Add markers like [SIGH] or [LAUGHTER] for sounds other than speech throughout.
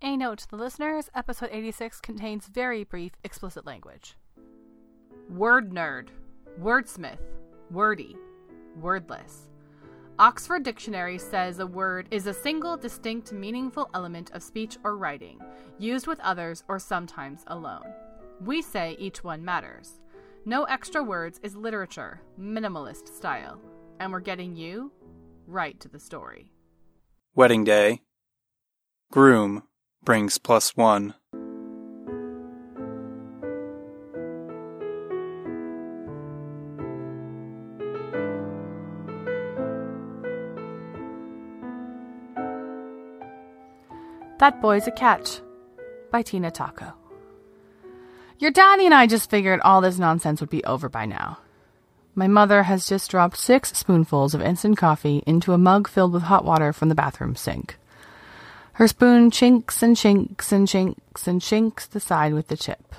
A note to the listeners episode 86 contains very brief explicit language. Word nerd, wordsmith, wordy, wordless. Oxford Dictionary says a word is a single, distinct, meaningful element of speech or writing, used with others or sometimes alone. We say each one matters. No extra words is literature, minimalist style. And we're getting you right to the story. Wedding day. Groom brings plus one. That Boy's a Catch by Tina Tocco. Your daddy and I just figured all this nonsense would be over by now. My mother has just dropped six spoonfuls of instant coffee into a mug filled with hot water from the bathroom sink. Her spoon chinks and chinks and chinks and chinks the side with the chip.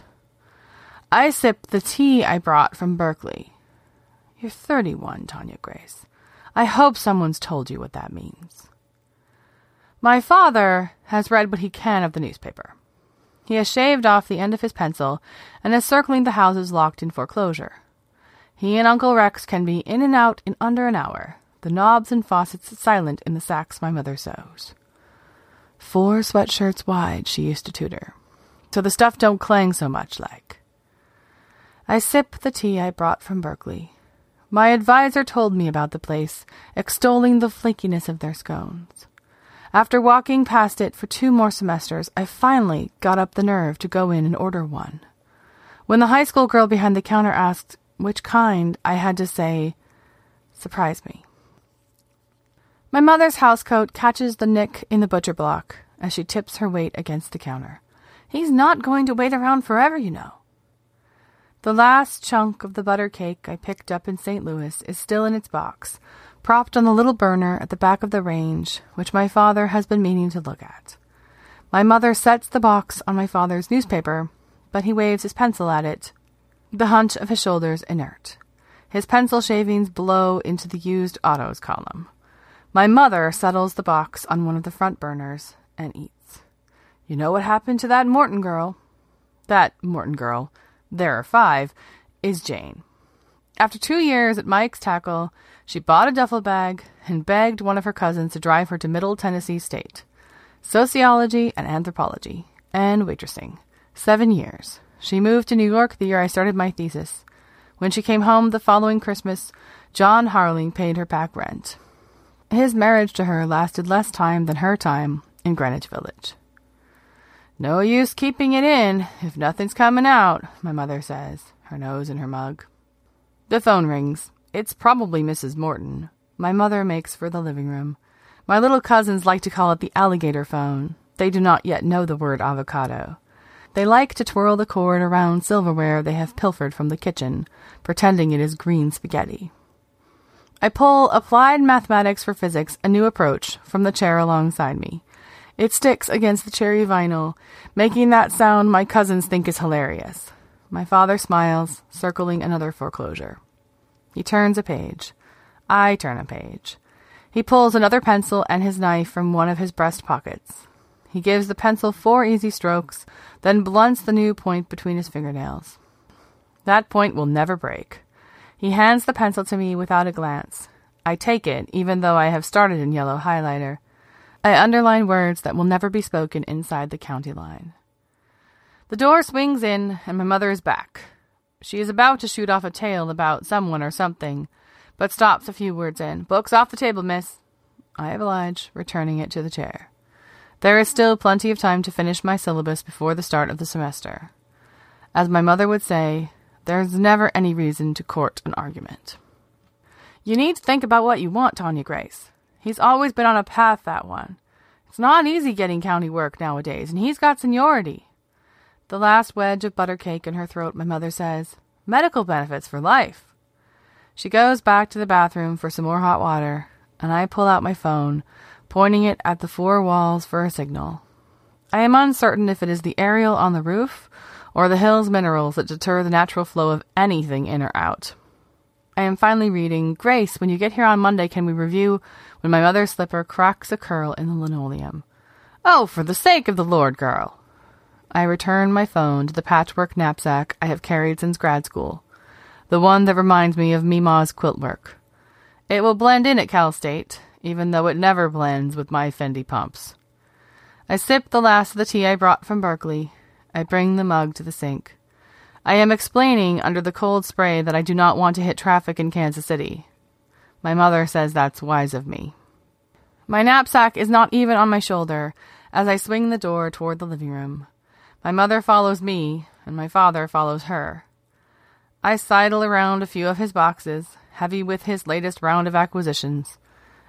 I sip the tea I brought from Berkeley. You're 31, Tanya Grace. I hope someone's told you what that means. My father has read what he can of the newspaper. He has shaved off the end of his pencil and is circling the houses locked in foreclosure. He and Uncle Rex can be in and out in under an hour, the knobs and faucets silent in the sacks my mother sews. Four sweatshirts wide, she used to tutor, so the stuff don't clang so much like. I sip the tea I brought from Berkeley. My adviser told me about the place, extolling the flakiness of their scones. After walking past it for two more semesters, I finally got up the nerve to go in and order one. When the high school girl behind the counter asked which kind, I had to say, surprise me. My mother's housecoat catches the nick in the butcher block as she tips her weight against the counter. He's not going to wait around forever, you know. The last chunk of the butter cake I picked up in St. Louis is still in its box, propped on the little burner at the back of the range, which my father has been meaning to look at. My mother sets the box on my father's newspaper, but he waves his pencil at it, the hunch of his shoulders inert. His pencil shavings blow into the used autos column. My mother settles the box on one of the front burners and eats. You know what happened to that Morton girl? That Morton girl, there are five, is Jane. After two years at Mike's Tackle, she bought a duffel bag and begged one of her cousins to drive her to Middle Tennessee State. Sociology and anthropology, and waitressing. Seven years. She moved to New York the year I started my thesis. When she came home the following Christmas, John Harling paid her back rent. His marriage to her lasted less time than her time in Greenwich Village. No use keeping it in if nothing's coming out, my mother says, her nose in her mug. The phone rings. It's probably Mrs. Morton. My mother makes for the living room. My little cousins like to call it the alligator phone. They do not yet know the word avocado. They like to twirl the cord around silverware they have pilfered from the kitchen, pretending it is green spaghetti. I pull Applied Mathematics for Physics, a new approach, from the chair alongside me. It sticks against the cherry vinyl, making that sound my cousins think is hilarious. My father smiles, circling another foreclosure. He turns a page. I turn a page. He pulls another pencil and his knife from one of his breast pockets. He gives the pencil four easy strokes, then blunts the new point between his fingernails. That point will never break. He hands the pencil to me without a glance. I take it, even though I have started in yellow highlighter. I underline words that will never be spoken inside the county line. The door swings in, and my mother is back. She is about to shoot off a tale about someone or something, but stops a few words in. Books off the table, miss. I oblige, returning it to the chair. There is still plenty of time to finish my syllabus before the start of the semester. As my mother would say, there's never any reason to court an argument. You need to think about what you want, Tanya Grace. He's always been on a path, that one. It's not easy getting county work nowadays, and he's got seniority. The last wedge of butter cake in her throat, my mother says, Medical benefits for life. She goes back to the bathroom for some more hot water, and I pull out my phone, pointing it at the four walls for a signal. I am uncertain if it is the aerial on the roof or the hill's minerals that deter the natural flow of anything in or out. I am finally reading, Grace, when you get here on Monday, can we review when my mother's slipper cracks a curl in the linoleum? Oh, for the sake of the Lord, girl. I return my phone to the patchwork knapsack I have carried since grad school, the one that reminds me of Mima's quilt work. It will blend in at Cal State, even though it never blends with my Fendi pumps. I sip the last of the tea I brought from Berkeley. I bring the mug to the sink. I am explaining under the cold spray that I do not want to hit traffic in Kansas City. My mother says that's wise of me. My knapsack is not even on my shoulder as I swing the door toward the living room. My mother follows me, and my father follows her. I sidle around a few of his boxes, heavy with his latest round of acquisitions,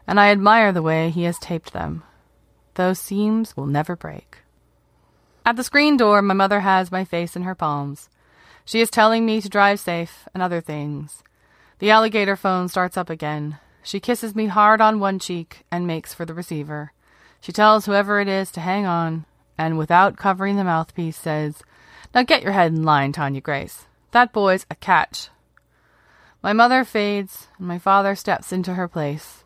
and I admire the way he has taped them. Those seams will never break. At the screen door, my mother has my face in her palms. She is telling me to drive safe and other things. The alligator phone starts up again. She kisses me hard on one cheek and makes for the receiver. She tells whoever it is to hang on, and without covering the mouthpiece says, Now get your head in line, Tanya Grace. That boy's a catch. My mother fades, and my father steps into her place.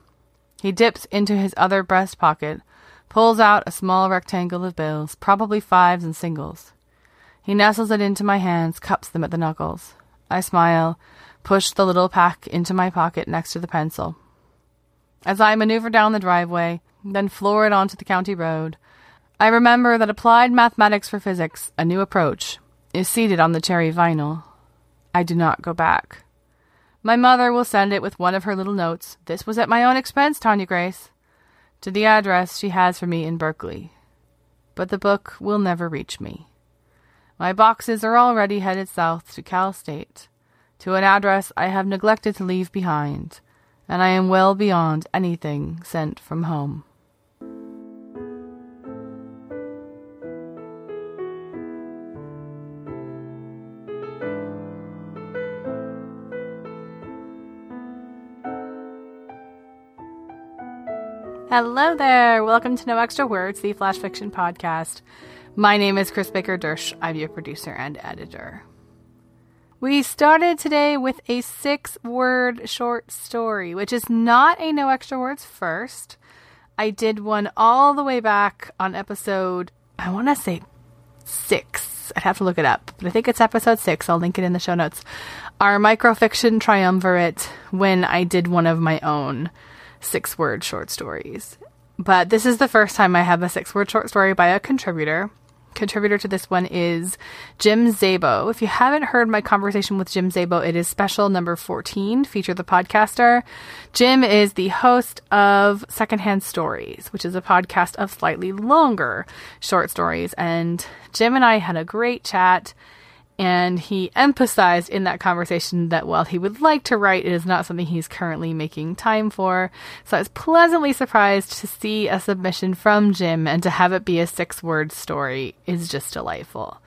He dips into his other breast pocket, pulls out a small rectangle of bills, probably fives and singles. He nestles it into my hands, cups them at the knuckles. I smile, push the little pack into my pocket next to the pencil. As I maneuver down the driveway, then floor it onto the county road, I remember that applied mathematics for physics, a new approach, is seated on the cherry vinyl. I do not go back. My mother will send it with one of her little notes. This was at my own expense, Tanya Grace to the address she has for me in Berkeley. But the book will never reach me. My boxes are already headed south to Cal State, to an address I have neglected to leave behind, and I am well beyond anything sent from home. Hello there. Welcome to No Extra Words, the Flash Fiction Podcast. My name is Chris Baker Dersch. I'm your producer and editor. We started today with a six word short story, which is not a No Extra Words first. I did one all the way back on episode, I want to say six. I'd have to look it up, but I think it's episode six. I'll link it in the show notes. Our microfiction triumvirate when I did one of my own six word short stories. But this is the first time I have a six word short story by a contributor. Contributor to this one is Jim Szabo. If you haven't heard my conversation with Jim Szabo, it is special number 14, Feature the Podcaster. Jim is the host of Secondhand Stories, which is a podcast of slightly longer short stories. And Jim and I had a great chat and he emphasized in that conversation that while he would like to write, it is not something he's currently making time for. So I was pleasantly surprised to see a submission from Jim and to have it be a six word story is just delightful.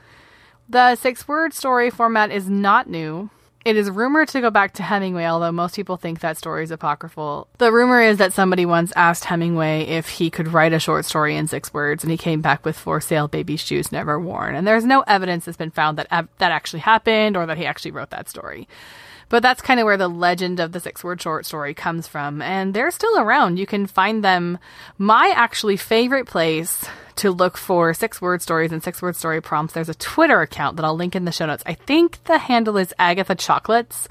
The six word story format is not new. It is rumored to go back to Hemingway, although most people think that story is apocryphal. The rumor is that somebody once asked Hemingway if he could write a short story in six words, and he came back with For Sale Baby Shoes Never Worn. And there's no evidence that's been found that that actually happened or that he actually wrote that story. But that's kind of where the legend of the six word short story comes from. And they're still around. You can find them. My actually favorite place to look for six word stories and six word story prompts, there's a Twitter account that I'll link in the show notes. I think the handle is Agatha Chocolates.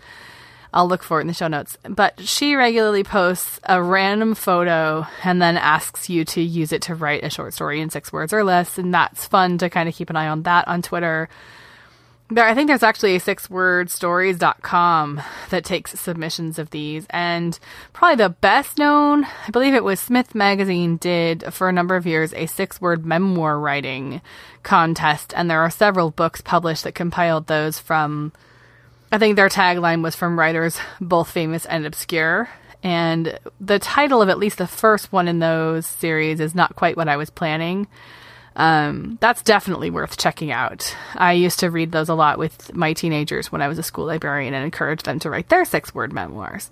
I'll look for it in the show notes. But she regularly posts a random photo and then asks you to use it to write a short story in six words or less. And that's fun to kind of keep an eye on that on Twitter. There, I think there's actually a six word stories.com that takes submissions of these. And probably the best known, I believe it was Smith Magazine did for a number of years a six word memoir writing contest. And there are several books published that compiled those from, I think their tagline was from writers both famous and obscure. And the title of at least the first one in those series is not quite what I was planning. Um, that's definitely worth checking out. I used to read those a lot with my teenagers when I was a school librarian and encourage them to write their six word memoirs.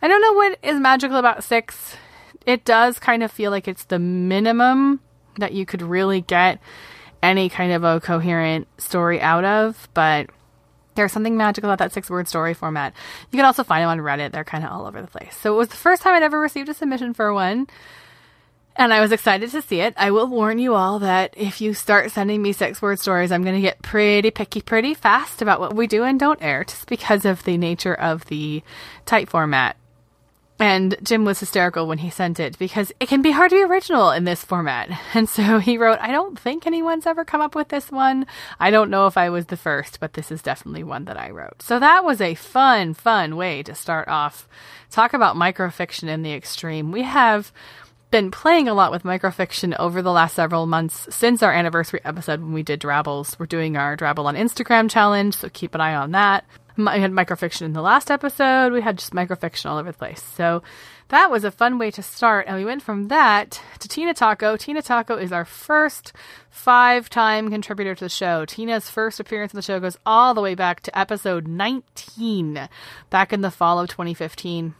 I don't know what is magical about six. It does kind of feel like it's the minimum that you could really get any kind of a coherent story out of, but there's something magical about that six word story format. You can also find them on Reddit. They're kind of all over the place. So it was the first time I'd ever received a submission for one. And I was excited to see it. I will warn you all that if you start sending me six word stories, I'm going to get pretty picky pretty fast about what we do and don't air just because of the nature of the type format. And Jim was hysterical when he sent it because it can be hard to be original in this format. [LAUGHS] And so he wrote, I don't think anyone's ever come up with this one. I don't know if I was the first, but this is definitely one that I wrote. So that was a fun, fun way to start off. Talk about microfiction in the extreme. We have been playing a lot with microfiction over the last several months since our anniversary episode when we did Drabbles. We're doing our Drabble on Instagram challenge, so keep an eye on that. We had microfiction in the last episode. We had just microfiction all over the place. So that was a fun way to start. And we went from that to Tina Tocco. Tina Tocco is our first five time contributor to the show. Tina's first appearance on the show goes all the way back to episode 19, back in the fall of 2015.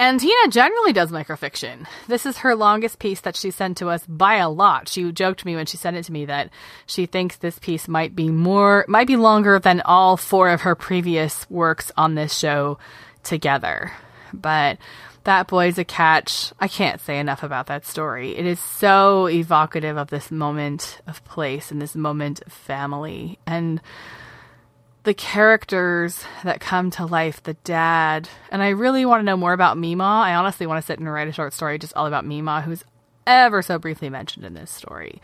And Tina generally does microfiction. This is her longest piece that she sent to us by a lot. She joked me when she sent it to me that she thinks this piece might be more, might be longer than all four of her previous works on this show together. But that boy's a catch. I can't say enough about that story. It is so evocative of this moment of place and this moment of family. And the characters that come to life, the dad, and I really want to know more about Mima. I honestly want to sit and write a short story just all about Mima, who's ever so briefly mentioned in this story.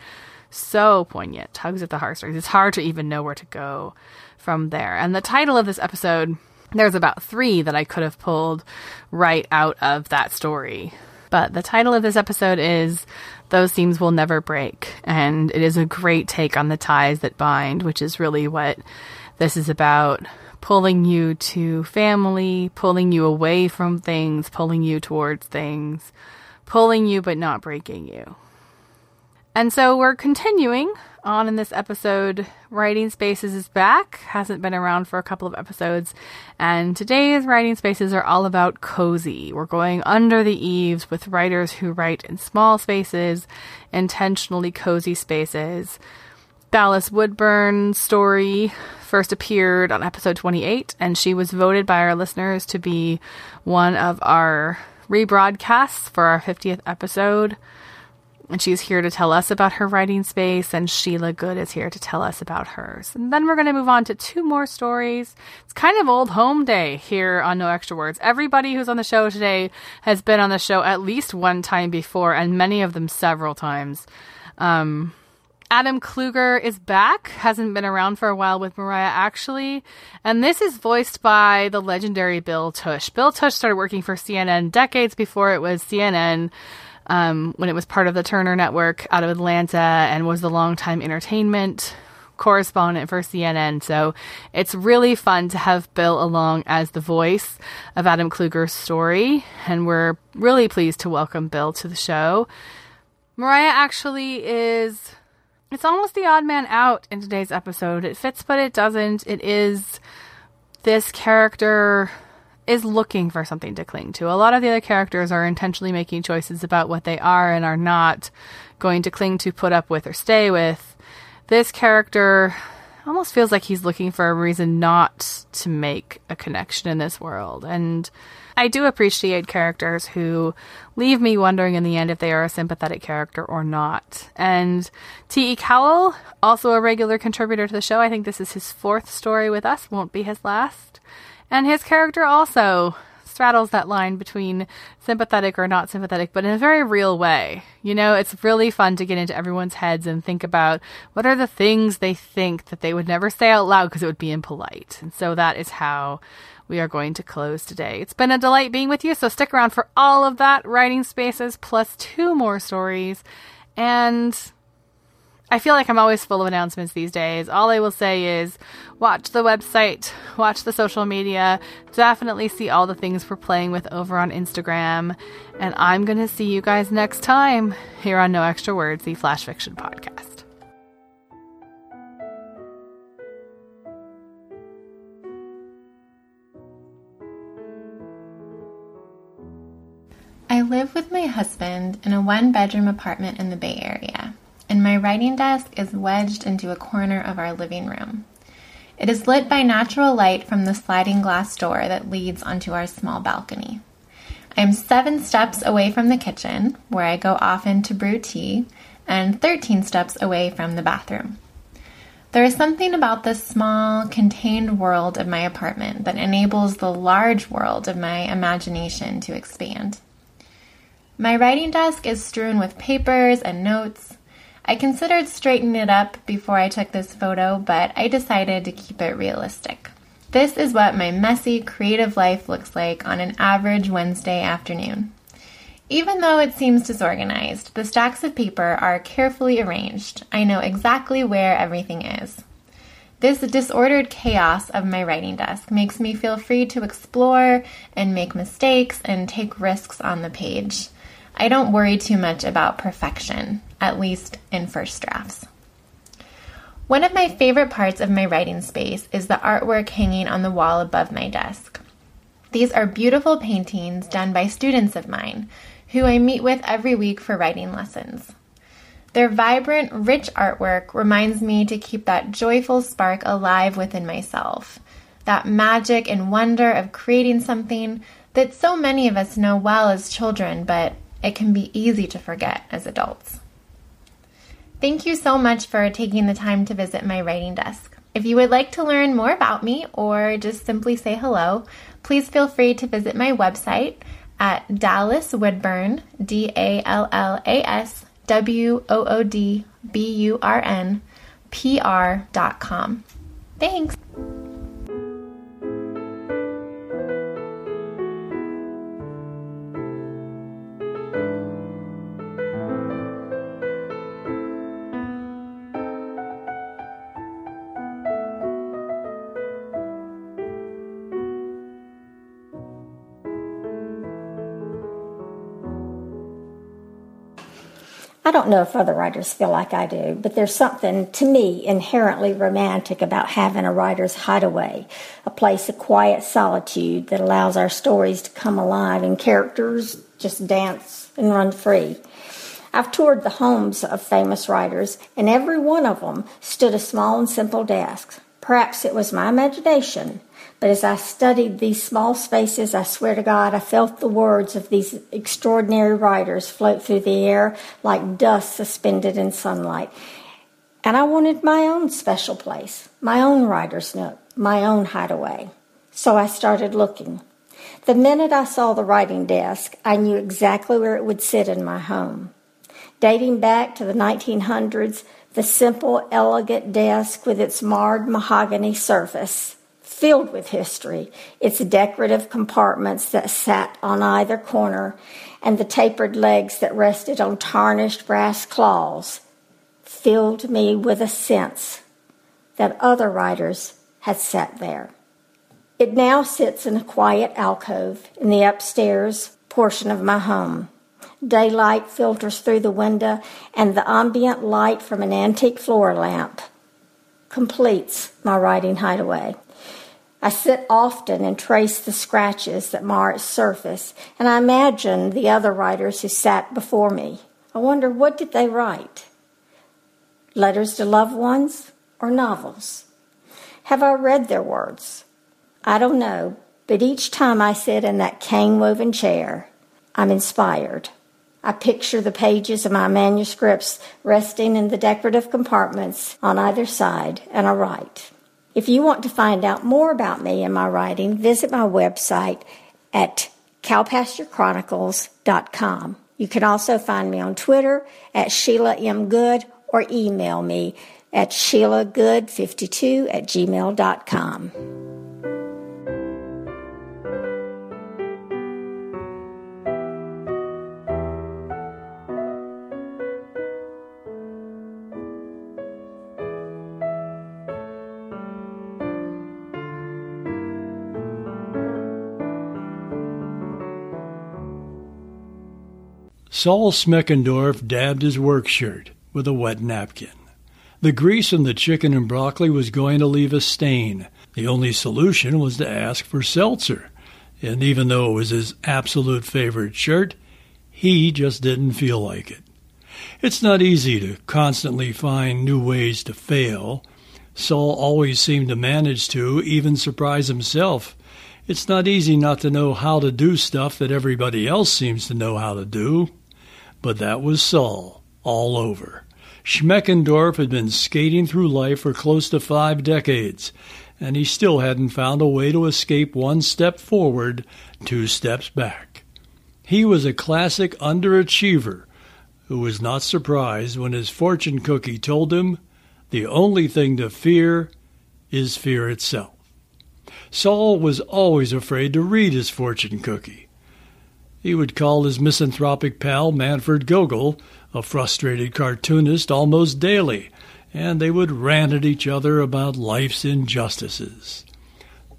So poignant, tugs at the heartstrings. It's hard to even know where to go from there. And the title of this episode, there's about three that I could have pulled right out of that story. But the title of this episode is Those Seams Will Never Break. And it is a great take on the ties that bind, which is really what this is about pulling you to family, pulling you away from things, pulling you towards things, pulling you but not breaking you. And so we're continuing on in this episode. Writing Spaces is back, hasn't been around for a couple of episodes, and today's Writing Spaces are all about cozy. We're going under the eaves with writers who write in small spaces, intentionally cozy spaces. Dallas Woodburn story first appeared on episode 28, and she was voted by our listeners to be one of our rebroadcasts for our 50th episode. And she's here to tell us about her writing space, and Sheila Good is here to tell us about hers. And then we're going to move on to two more stories. It's kind of old home day here on No Extra Words. Everybody who's on the show today has been on the show at least one time before, and many of them several times. Um, Adam Kluger is back, hasn't been around for a while with Moira actually, and this is voiced by the legendary Bill Tush. Bill Tush started working for CNN decades before it was CNN, um, when it was part of the Turner Network out of Atlanta, and was the longtime entertainment correspondent for CNN. So it's really fun to have Bill along as the voice of Adam Kluger's story, and we're really pleased to welcome Bill to the show. Moira actually is it's almost the odd man out in today's episode. It fits, but it doesn't. It is this character is looking for something to cling to. A lot of the other characters are intentionally making choices about what they are and are not going to cling to, put up with, or stay with. This character almost feels like he's looking for a reason not to make a connection in this world. And I do appreciate characters who leave me wondering in the end if they are a sympathetic character or not. And T.E. Cowell, also a regular contributor to the show, I think this is his fourth story with us, won't be his last. And his character also straddles that line between sympathetic or not sympathetic, but in a very real way. You know, it's really fun to get into everyone's heads and think about what are the things they think that they would never say out loud because it would be impolite. And so that is how we are going to close today. It's been a delight being with you, so stick around for all of that writing spaces plus two more stories. And I feel like I'm always full of announcements these days. All I will say is watch the website, watch the social media, definitely see all the things we're playing with over on Instagram. And I'm going to see you guys next time here on No Extra Words, the Flash Fiction Podcast. Live with my husband in a one bedroom apartment in the Bay Area, and my writing desk is wedged into a corner of our living room. It is lit by natural light from the sliding glass door that leads onto our small balcony. I'm seven steps away from the kitchen, where I go often to brew tea, and 13 steps away from the bathroom. There is something about this small, contained world of my apartment that enables the large world of my imagination to expand. My writing desk is strewn with papers and notes. I considered straightening it up before I took this photo, but I decided to keep it realistic. This is what my messy, creative life looks like on an average Wednesday afternoon. Even though it seems disorganized, the stacks of paper are carefully arranged. I know exactly where everything is. This disordered chaos of my writing desk makes me feel free to explore and make mistakes and take risks on the page. I don't worry too much about perfection, at least in first drafts. One of my favorite parts of my writing space is the artwork hanging on the wall above my desk. These are beautiful paintings done by students of mine who I meet with every week for writing lessons. Their vibrant, rich artwork reminds me to keep that joyful spark alive within myself, that magic and wonder of creating something that so many of us know well as children, but it can be easy to forget as adults. Thank you so much for taking the time to visit my writing desk. If you would like to learn more about me or just simply say hello, please feel free to visit my website at Dallas Woodburn, D A L L A S W O O D B U R N, P R dot com. Thanks. I don't know if other writers feel like I do, but there's something to me inherently romantic about having a writer's hideaway, a place of quiet solitude that allows our stories to come alive and characters just dance and run free. I've toured the homes of famous writers, and every one of them stood a small and simple desk. Perhaps it was my imagination, but as I studied these small spaces, I swear to God, I felt the words of these extraordinary writers float through the air like dust suspended in sunlight. And I wanted my own special place, my own writer's nook, my own hideaway. So I started looking. The minute I saw the writing desk, I knew exactly where it would sit in my home. Dating back to the 1900s, the simple, elegant desk with its marred mahogany surface filled with history, its decorative compartments that sat on either corner, and the tapered legs that rested on tarnished brass claws, filled me with a sense that other writers had sat there. It now sits in a quiet alcove in the upstairs portion of my home. Daylight filters through the window, and the ambient light from an antique floor lamp completes my writing hideaway. I sit often and trace the scratches that mar its surface, and I imagine the other writers who sat before me. I wonder what did they write? Letters to loved ones or novels? Have I read their words? I don't know, but each time I sit in that cane woven chair, I'm inspired. I picture the pages of my manuscripts resting in the decorative compartments on either side, and I write. If you want to find out more about me and my writing, visit my website at cowpasturechronicles.com. You can also find me on Twitter at Sheila M. Good or email me at sheilagood52 at gmail.com. Saul Schmeckendorf dabbed his work shirt with a wet napkin. The grease in the chicken and broccoli was going to leave a stain. The only solution was to ask for seltzer. And even though it was his absolute favorite shirt, he just didn't feel like it. It's not easy to constantly find new ways to fail. Saul always seemed to manage to even surprise himself It's not easy not to know how to do stuff that everybody else seems to know how to do. But that was Saul, all over. Schmeckendorf had been skating through life for close to five decades, and he still hadn't found a way to escape one step forward, two steps back. He was a classic underachiever who was not surprised when his fortune cookie told him the only thing to fear is fear itself. Saul was always afraid to read his fortune cookie. He would call his misanthropic pal Manfred Gogol a frustrated cartoonist almost daily, and they would rant at each other about life's injustices.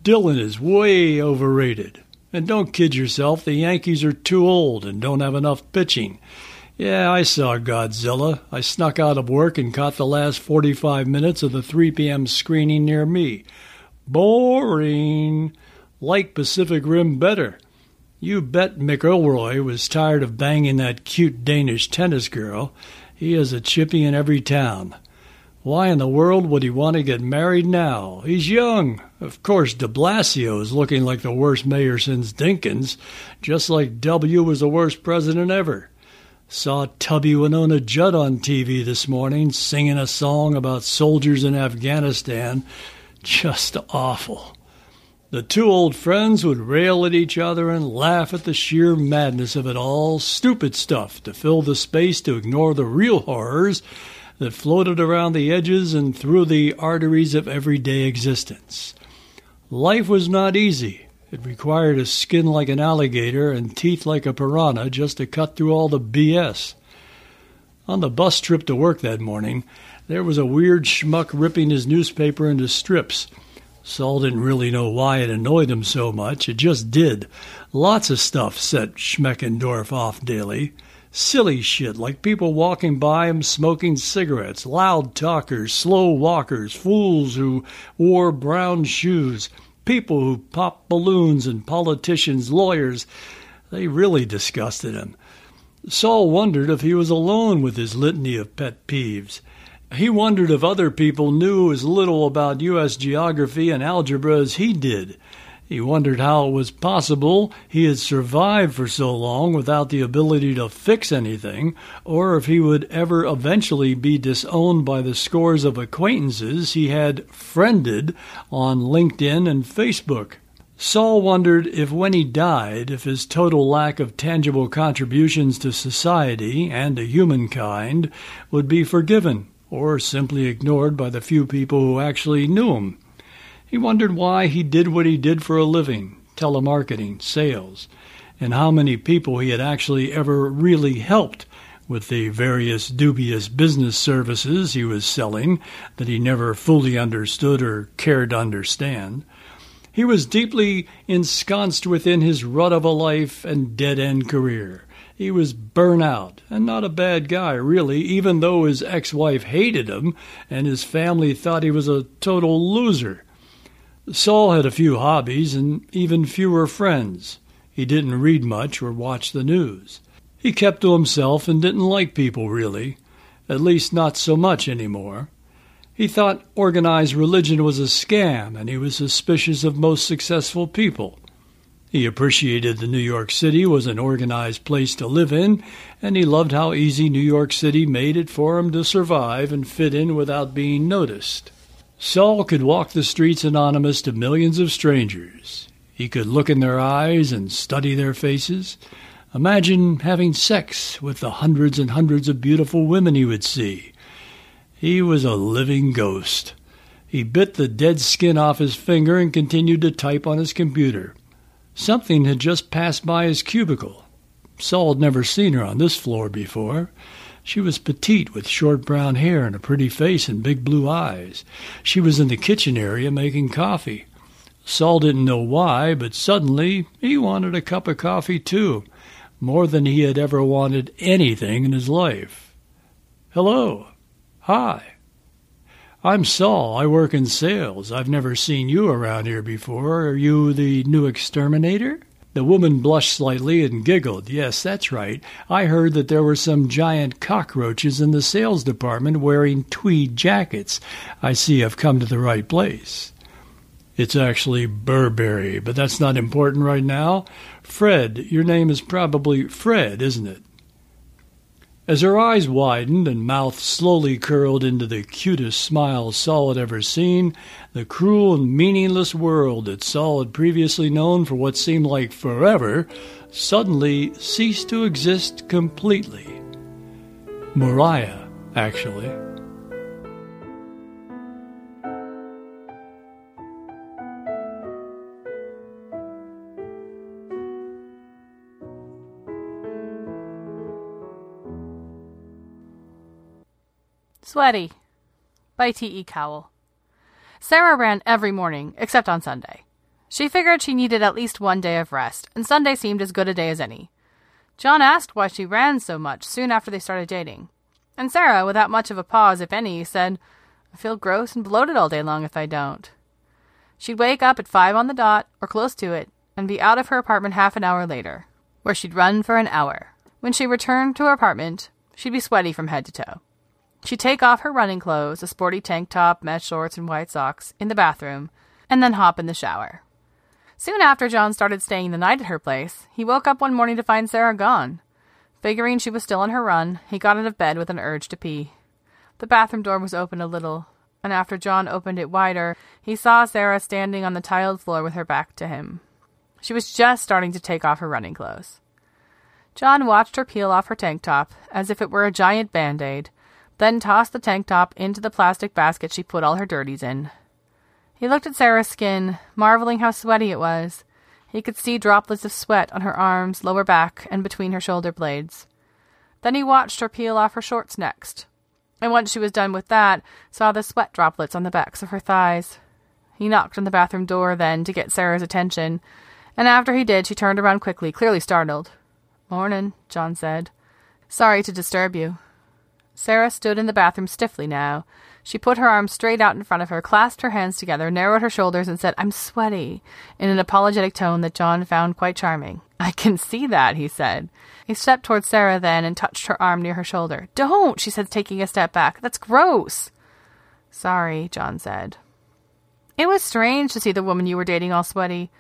Dylan is way overrated. And don't kid yourself, the Yankees are too old and don't have enough pitching. Yeah, I saw Godzilla. I snuck out of work and caught the last 45 minutes of the 3 p.m. screening near me. Boring. Like Pacific Rim better. You bet McIlroy was tired of banging that cute Danish tennis girl. He is a chippy in every town. Why in the world would he want to get married now? He's young. Of course, de Blasio is looking like the worst mayor since Dinkins, just like W was the worst president ever. Saw Tubby Wynonna Judd on TV this morning singing a song about soldiers in Afghanistan. Just awful. The two old friends would rail at each other and laugh at the sheer madness of it all, stupid stuff to fill the space to ignore the real horrors that floated around the edges and through the arteries of everyday existence. Life was not easy. It required a skin like an alligator and teeth like a piranha just to cut through all the BS. On the bus trip to work that morning, there was a weird schmuck ripping his newspaper into strips. Saul didn't really know why it annoyed him so much. It just did. Lots of stuff set Schmeckendorf off daily. Silly shit like people walking by him smoking cigarettes, loud talkers, slow walkers, fools who wore brown shoes, people who popped balloons, and politicians, lawyers. They really disgusted him. Saul wondered if he was alone with his litany of pet peeves. He wondered if other people knew as little about U.S. geography and algebra as he did. He wondered how it was possible he had survived for so long without the ability to fix anything, or if he would ever eventually be disowned by the scores of acquaintances he had friended on LinkedIn and Facebook. Saul wondered if when he died, if his total lack of tangible contributions to society and to humankind would be forgiven or simply ignored by the few people who actually knew him. He wondered why he did what he did for a living telemarketing, sales, and how many people he had actually ever really helped with the various dubious business services he was selling that he never fully understood or cared to understand. He was deeply ensconced within his rut of a life and dead end career. He was burnt out, and not a bad guy, really, even though his ex wife hated him and his family thought he was a total loser. Saul had a few hobbies and even fewer friends. He didn't read much or watch the news. He kept to himself and didn't like people, really, at least not so much anymore. He thought organized religion was a scam, and he was suspicious of most successful people. He appreciated that New York City was an organized place to live in, and he loved how easy New York City made it for him to survive and fit in without being noticed. Saul could walk the streets anonymous to millions of strangers. He could look in their eyes and study their faces. Imagine having sex with the hundreds and hundreds of beautiful women he would see. He was a living ghost. He bit the dead skin off his finger and continued to type on his computer. Something had just passed by his cubicle. Saul had never seen her on this floor before. She was petite, with short brown hair and a pretty face and big blue eyes. She was in the kitchen area making coffee. Saul didn't know why, but suddenly he wanted a cup of coffee too, more than he had ever wanted anything in his life. Hello. Hi. I'm Saul. I work in sales. I've never seen you around here before. Are you the new exterminator? The woman blushed slightly and giggled. Yes, that's right. I heard that there were some giant cockroaches in the sales department wearing tweed jackets. I see I've come to the right place. It's actually Burberry, but that's not important right now. Fred, your name is probably Fred, isn't it? As her eyes widened and mouth slowly curled into the cutest smile Saul had ever seen, the cruel and meaningless world that Saul had previously known for what seemed like forever suddenly ceased to exist completely. Moira, actually. Sweaty by T.E. Cowell. Sarah ran every morning, except on Sunday. She figured she needed at least one day of rest, and Sunday seemed as good a day as any. John asked why she ran so much soon after they started dating. And Sarah, without much of a pause, if any, said, I feel gross and bloated all day long if I don't. She'd wake up at five on the dot, or close to it, and be out of her apartment half an hour later, where she'd run for an hour. When she returned to her apartment, she'd be sweaty from head to toe. She'd take off her running clothes, a sporty tank top, mesh shorts, and white socks, in the bathroom, and then hop in the shower. Soon after John started staying the night at her place, he woke up one morning to find Sarah gone. Figuring she was still on her run, he got out of bed with an urge to pee. The bathroom door was open a little, and after John opened it wider, he saw Sarah standing on the tiled floor with her back to him. She was just starting to take off her running clothes. John watched her peel off her tank top as if it were a giant band aid, then tossed the tank top into the plastic basket she put all her dirties in. He looked at Sarah's skin, marveling how sweaty it was. He could see droplets of sweat on her arms, lower back, and between her shoulder blades. Then he watched her peel off her shorts next, and once she was done with that, saw the sweat droplets on the backs of her thighs. He knocked on the bathroom door then to get Sarah's attention, and after he did, she turned around quickly, clearly startled. Mornin', John said. Sorry to disturb you. Sarah stood in the bathroom stiffly now. She put her arms straight out in front of her, clasped her hands together, narrowed her shoulders, and said, I'm sweaty, in an apologetic tone that John found quite charming. [LAUGHS] I can see that, he said. He stepped towards Sarah then and touched her arm near her shoulder. Don't, she said, taking a step back. That's gross. Sorry, John said. It was strange to see the woman you were dating all sweaty.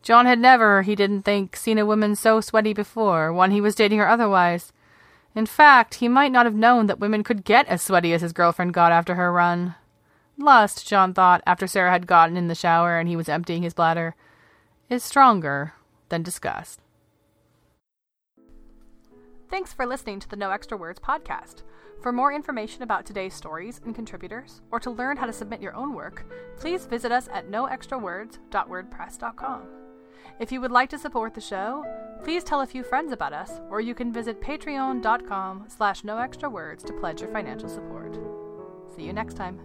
John had never, he didn't think, seen a woman so sweaty before, one he was dating or otherwise. In fact, he might not have known that women could get as sweaty as his girlfriend got after her run. Lust, John thought, after Sarah had gotten in the shower and he was emptying his bladder, is stronger than disgust. Thanks for listening to the No Extra Words podcast. For more information about today's stories and contributors, or to learn how to submit your own work, please visit us at noextrawords.wordpress.com. If you would like to support the show, please tell a few friends about us, or you can visit patreon.com slash no extra words to pledge your financial support. See you next time.